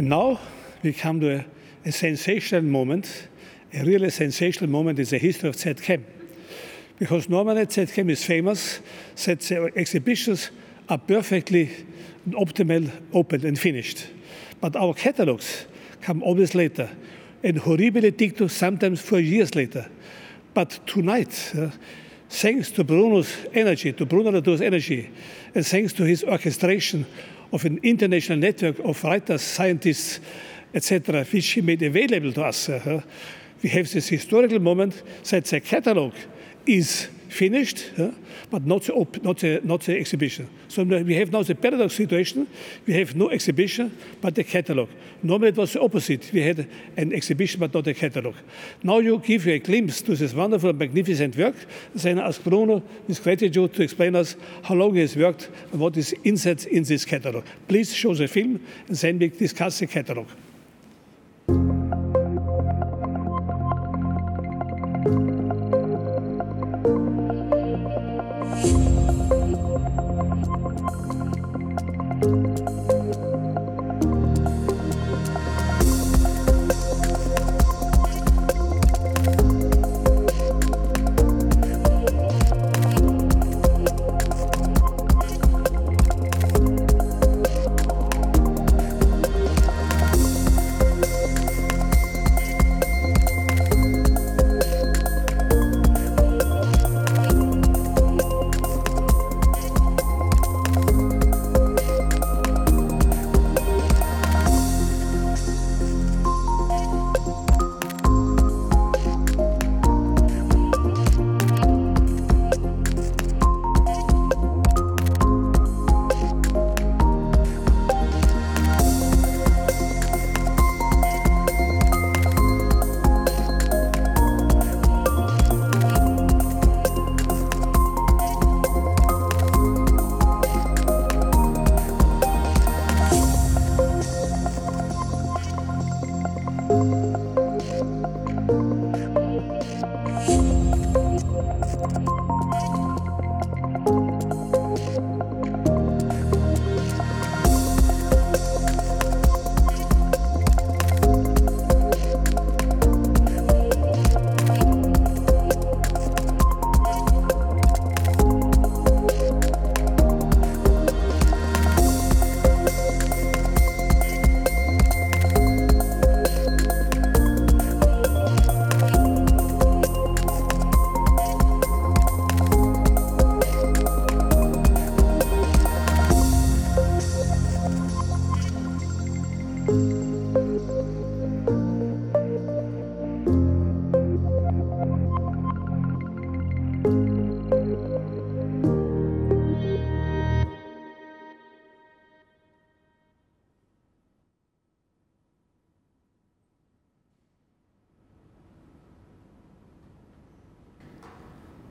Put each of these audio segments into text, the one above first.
And now we come to a, a sensational moment, a really sensational moment in the history of ZKM. Because normally ZKM is famous that the exhibitions are perfectly optimal, open and finished. But our catalogs come always later, and horribile dicto sometimes for years later. But tonight, uh, thanks to Bruno's energy, to Bruno Latour's energy, and thanks to his orchestration of an international network of writers, scientists, etc., which he made available to us, uh, we have this historical moment that the catalog is finished, but not the, op- not, the, not the exhibition. So we have now the paradox situation. We have no exhibition, but a catalog. Normally it was the opposite. We had an exhibition, but not a catalog. Now you give a glimpse to this wonderful, magnificent work. Then ask Bruno, with gratitude, to explain us how long he has worked and what is inside in this catalog. Please show the film, and then we discuss the catalog.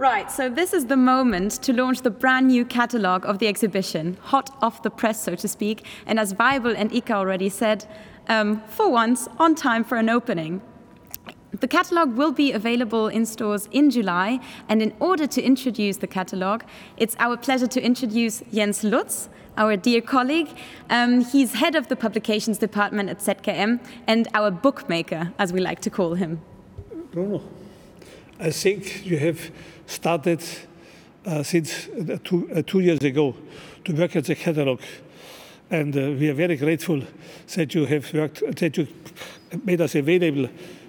Right, so this is the moment to launch the brand new catalogue of the exhibition, hot off the press, so to speak. And as Weibel and Ika already said, um, for once, on time for an opening. The catalogue will be available in stores in July, and in order to introduce the catalogue, it's our pleasure to introduce Jens Lutz, our dear colleague. Um, he's head of the publications department at ZKM and our bookmaker, as we like to call him. Bruno, I think you have started uh, since uh, two, uh, two, years ago to work at the catalog. And uh, we are very grateful that you have worked, that you made us available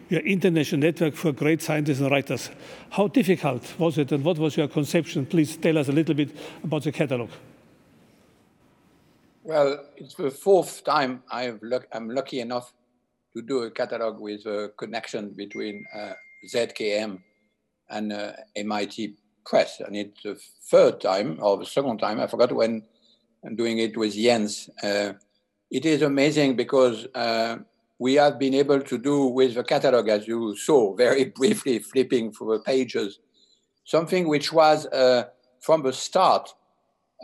your international network for great scientists and writers. How difficult was it and what was your conception? Please tell us a little bit about the catalog. Well, it's the fourth time i am lucky enough to do a catalog with a connection between uh, ZKM and uh, MIT Press. And it's the third time or the second time, I forgot when I'm doing it with Jens. Uh, it is amazing because uh, we have been able to do with the catalog, as you saw very briefly, flipping through the pages, something which was uh, from the start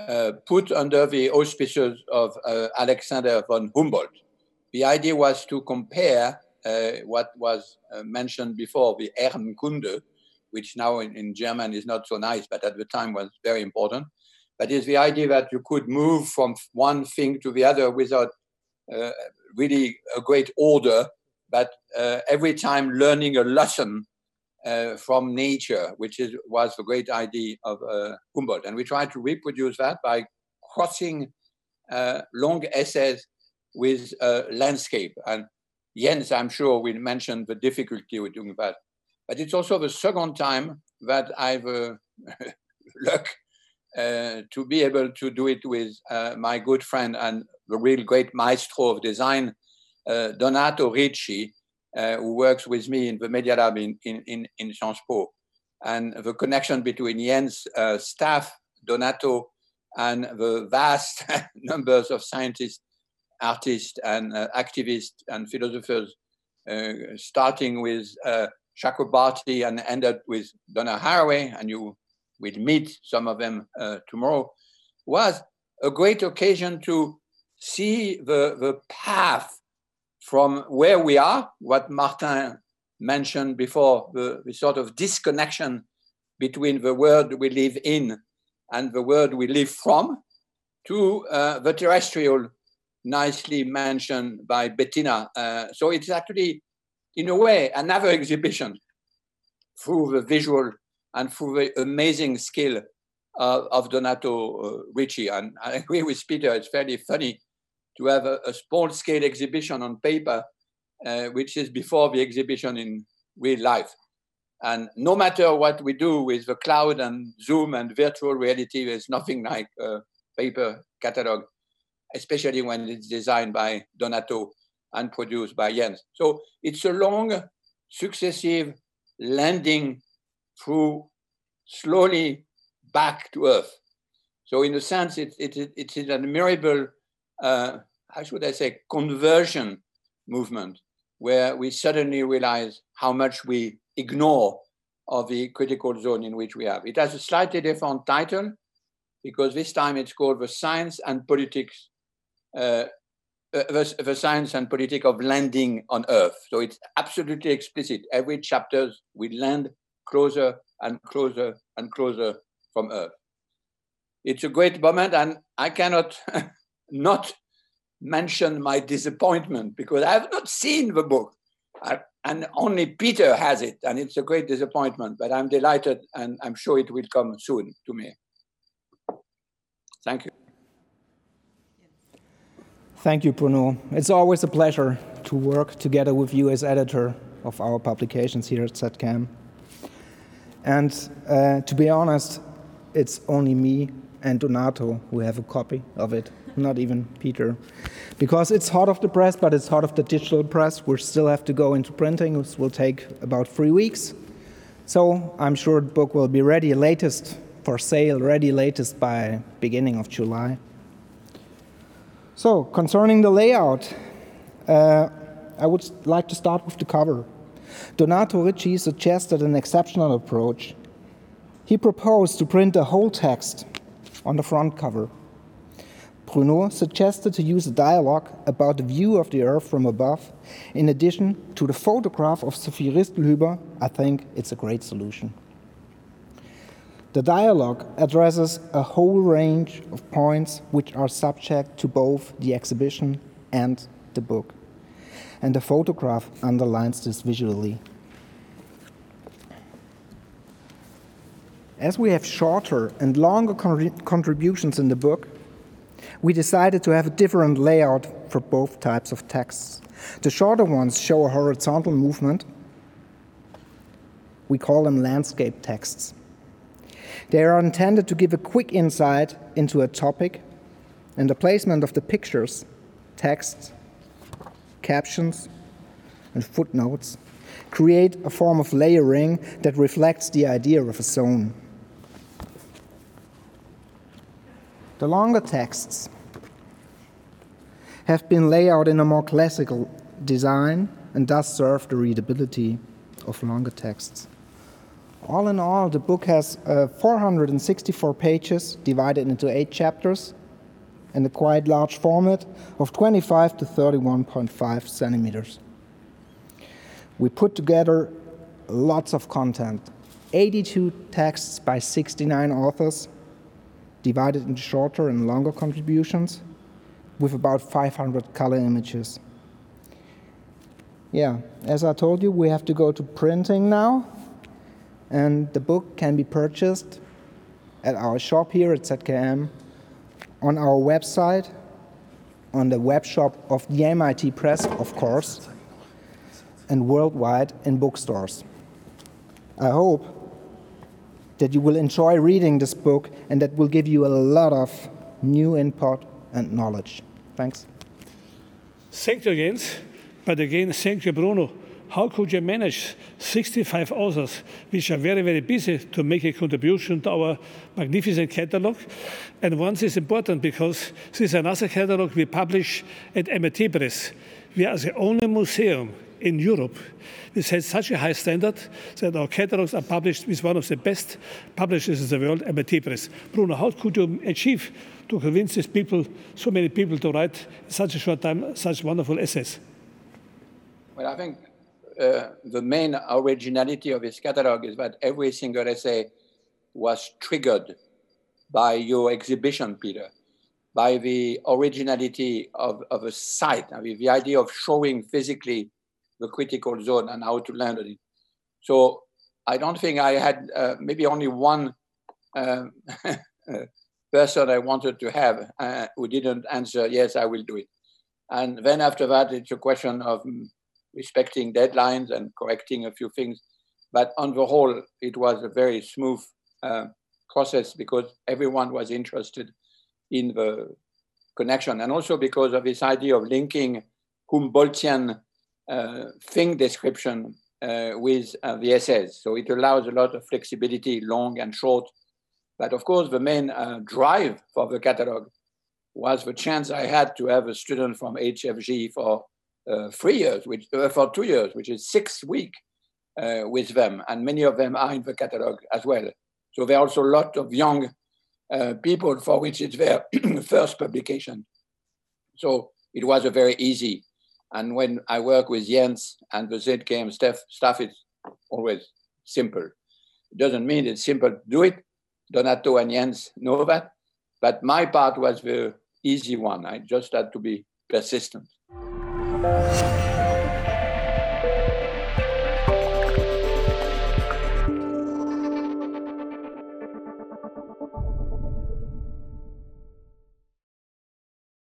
uh, put under the auspices of uh, Alexander von Humboldt. The idea was to compare uh, what was uh, mentioned before, the Ehrenkunde, which now in, in, German is not so nice, but at the time was very important. But it's the idea that you could move from one thing to the other without uh, really a great order, but uh, every time learning a lesson uh, from nature, which is, was the great idea of uh, Humboldt. And we try to reproduce that by crossing long essays with landscape. And Jens, I'm sure, will mention the difficulty with doing that. But it's also the second time that I've uh, luck uh, to be able to do it with uh, my good friend and the real great maestro of design, uh, Donato Ricci, uh, who works with me in the Media Lab in, in, in, in Sciences Po. And the connection between Jens' uh, staff, Donato, and the vast numbers of scientists artists and uh, activists and philosophers, starting with Chakrabarty and ended with Donna Haraway, and you will meet some of them uh, tomorrow, was a great occasion to see the, the path from where we are, what Martin mentioned before, the, the sort of disconnection between the world we live in and the world we live from, to uh, the terrestrial nicely mentioned by Bettina. Uh, so it's actually, in a way, another exhibition through the visual and through the amazing skill uh, of Donato uh, Ricci. And I agree with Peter, it's fairly funny to have a, a small scale exhibition on paper, uh, which is before the exhibition in real life. And no matter what we do with the cloud and Zoom and virtual reality, there's nothing like a paper catalog especially when it's designed by Donato and produced by Jens. So it's a long, successive landing through slowly back to Earth. So in a sense, it, it, it, it's an admirable, uh, how should I say, conversion movement where we suddenly realize how much we ignore of the critical zone in which we have. It has a slightly different title because this time it's called the science and politics uh, Uh, the, the, science and politics of landing on Earth. So it's absolutely explicit. Every chapter we land closer and closer and closer from Earth. It's a great moment, and I cannot not mention my disappointment because I have not seen the book. I, and only Peter has it, and it's a great disappointment. But I'm delighted, and I'm sure it will come soon to me. Thank you. Thank you, Bruno. It's always a pleasure to work together with you as editor of our publications here at ZKM. And uh, to be honest, it's only me and Donato who have a copy of it, not even Peter. Because it's hot off the press, but it's hot off the digital press. We still have to go into printing, which will take about three weeks. So I'm sure the book will be ready latest for sale, ready latest by beginning of July. So, concerning the layout, uh, I would like to start with the cover. Donato Ricci suggested an exceptional approach. He proposed to print the whole text on the front cover. Bruno suggested to use a dialogue about the view of the Earth from above. In addition to the photograph of Sophie Ristelhueber, I think it's a great solution. The dialogue addresses a whole range of points which are subject to both the exhibition and the book. And the photograph underlines this visually. As we have shorter and longer contributions in the book, we decided to have a different layout for both types of texts. The shorter ones show a horizontal movement. We call them landscape texts. They are intended to give a quick insight into a topic, and the placement of the pictures, text, captions, and footnotes create a form of layering that reflects the idea of a zone. The longer texts have been laid out in a more classical design and thus serve the readability of longer texts. All in all, the book has uh, 464 pages divided into eight chapters in a quite large format of 25 to 31.5 centimeters. We put together lots of content 82 texts by 69 authors, divided into shorter and longer contributions, with about 500 color images. Yeah, as I told you, we have to go to printing now, and the book can be purchased at our shop here at ZKM, on our website, on the web shop of the MIT Press, of course, and worldwide in bookstores. I hope that you will enjoy reading this book and that will give you a lot of new input and knowledge. Thanks. Thank you, Jens. But again, thank you, Bruno. How could you manage 65 authors, which are very, very busy to make a contribution to our magnificent catalog? And one is important because this is another catalog we publish at MIT Press. We are the only museum in Europe. This has such a high standard that our catalogs are published with one of the best publishers in the world, MIT Press. Bruno, how could you achieve to convince these people, so many people, to write in such a short time such wonderful essays? Well, I think uh, the main originality of his catalog is that every single essay was triggered by your exhibition, Peter, by the originality of, of a site, I mean, the idea of showing physically the critical zone and how to land on it. So I don't think I had uh, maybe only one um, person I wanted to have uh, who didn't answer, yes, I will do it. And then after that, it's a question of mm, respecting deadlines and correcting a few things. But on the whole, it was a very smooth uh, process because everyone was interested in the connection. And also because of this idea of linking Humboldtian uh, thing description uh, with uh, the essays. So it allows a lot of flexibility, long and short. But of course, the main uh, drive for the catalog was the chance I had to have a student from HFG for uh, three years, which uh, for two years, which is six weeks uh, with them, and many of them are in the catalog as well. So there are also a lot of young uh, people for which it's their first publication. So it was a very easy. And when I work with Jens and the ZKM staff, staff is always simple. It doesn't mean it's simple to do it. Donato and Jens know that. But my part was the easy one. I just had to be persistent. Música